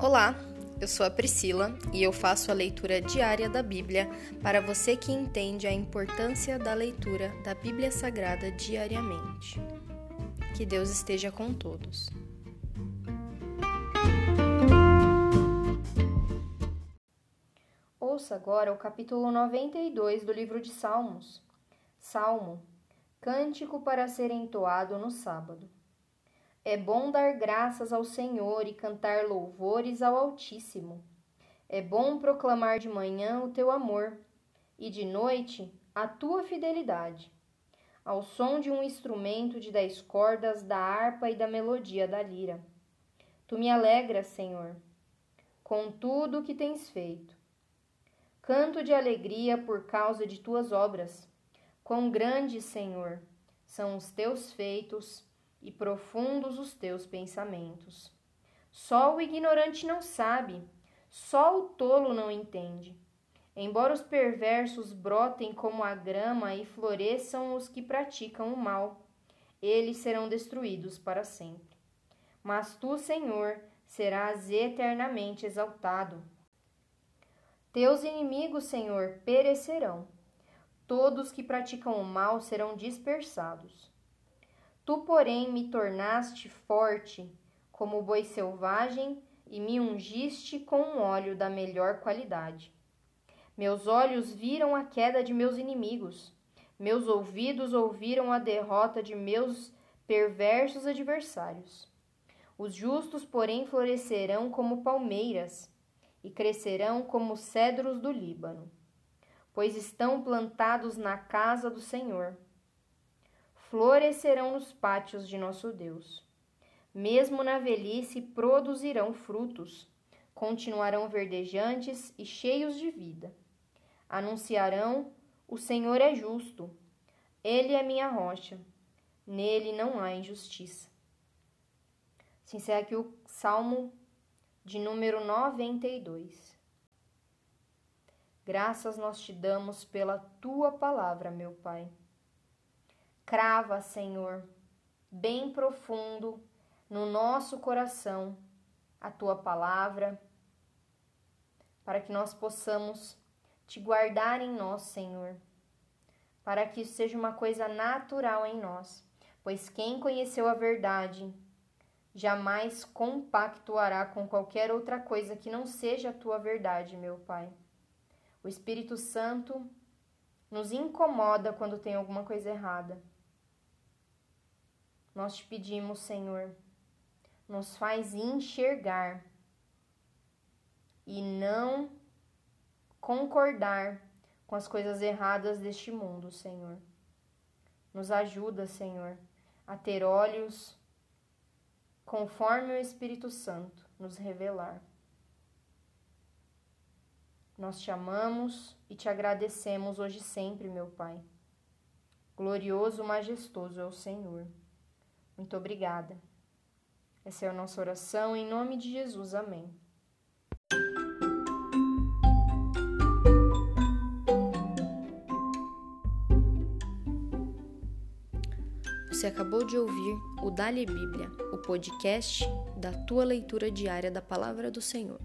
Olá, eu sou a Priscila e eu faço a leitura diária da Bíblia para você que entende a importância da leitura da Bíblia Sagrada diariamente. Que Deus esteja com todos. Ouça agora o capítulo 92 do livro de Salmos. Salmo Cântico para ser entoado no sábado. É bom dar graças ao Senhor e cantar louvores ao Altíssimo. É bom proclamar de manhã o teu amor e de noite a tua fidelidade. Ao som de um instrumento de dez cordas, da harpa e da melodia da lira. Tu me alegras, Senhor, com tudo o que tens feito. Canto de alegria por causa de tuas obras Quão grandes, Senhor, são os teus feitos e profundos os teus pensamentos. Só o ignorante não sabe, só o tolo não entende. Embora os perversos brotem como a grama e floresçam os que praticam o mal, eles serão destruídos para sempre. Mas tu, Senhor, serás eternamente exaltado. Teus inimigos, Senhor, perecerão todos que praticam o mal serão dispersados. Tu, porém, me tornaste forte como boi selvagem e me ungiste com um óleo da melhor qualidade. Meus olhos viram a queda de meus inimigos, meus ouvidos ouviram a derrota de meus perversos adversários. Os justos, porém, florescerão como palmeiras e crescerão como cedros do Líbano pois estão plantados na casa do Senhor. Florescerão nos pátios de nosso Deus. Mesmo na velhice produzirão frutos, continuarão verdejantes e cheios de vida. Anunciarão: O Senhor é justo, Ele é minha rocha, nele não há injustiça. Se encerra aqui o Salmo de número 92. Graças nós te damos pela tua palavra, meu Pai. Crava, Senhor, bem profundo no nosso coração a tua palavra, para que nós possamos te guardar em nós, Senhor, para que isso seja uma coisa natural em nós, pois quem conheceu a verdade jamais compactuará com qualquer outra coisa que não seja a tua verdade, meu Pai. O Espírito Santo nos incomoda quando tem alguma coisa errada. Nós te pedimos, Senhor, nos faz enxergar e não concordar com as coisas erradas deste mundo, Senhor. Nos ajuda, Senhor, a ter olhos conforme o Espírito Santo nos revelar. Nós te amamos e te agradecemos hoje sempre, meu Pai. Glorioso, majestoso é o Senhor. Muito obrigada. Essa é a nossa oração em nome de Jesus. Amém. Você acabou de ouvir o Dali Bíblia, o podcast da tua leitura diária da palavra do Senhor.